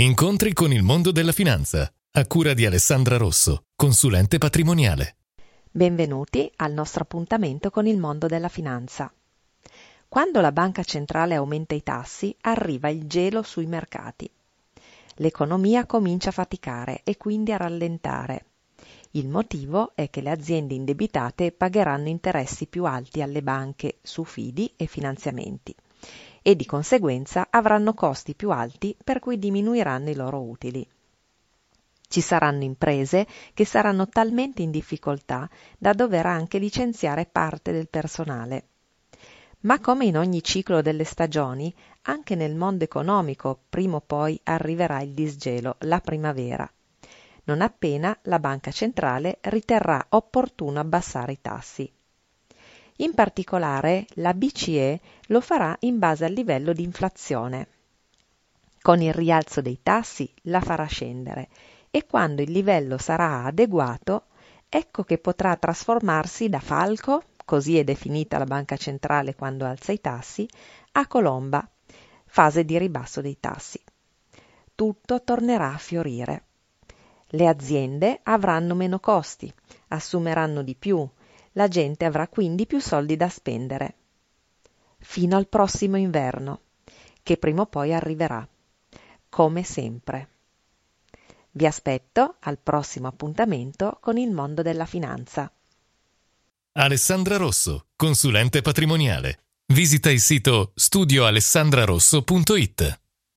Incontri con il mondo della finanza, a cura di Alessandra Rosso, consulente patrimoniale. Benvenuti al nostro appuntamento con il mondo della finanza. Quando la banca centrale aumenta i tassi, arriva il gelo sui mercati. L'economia comincia a faticare e quindi a rallentare. Il motivo è che le aziende indebitate pagheranno interessi più alti alle banche su fidi e finanziamenti e di conseguenza avranno costi più alti per cui diminuiranno i loro utili. Ci saranno imprese che saranno talmente in difficoltà da dover anche licenziare parte del personale. Ma come in ogni ciclo delle stagioni, anche nel mondo economico prima o poi arriverà il disgelo, la primavera, non appena la banca centrale riterrà opportuno abbassare i tassi. In particolare la BCE lo farà in base al livello di inflazione. Con il rialzo dei tassi la farà scendere e quando il livello sarà adeguato, ecco che potrà trasformarsi da falco, così è definita la banca centrale quando alza i tassi, a colomba, fase di ribasso dei tassi. Tutto tornerà a fiorire. Le aziende avranno meno costi, assumeranno di più, la gente avrà quindi più soldi da spendere. Fino al prossimo inverno, che prima o poi arriverà, come sempre. Vi aspetto al prossimo appuntamento con il mondo della finanza. Alessandra Rosso, consulente patrimoniale. Visita il sito studioalessandrarosso.it.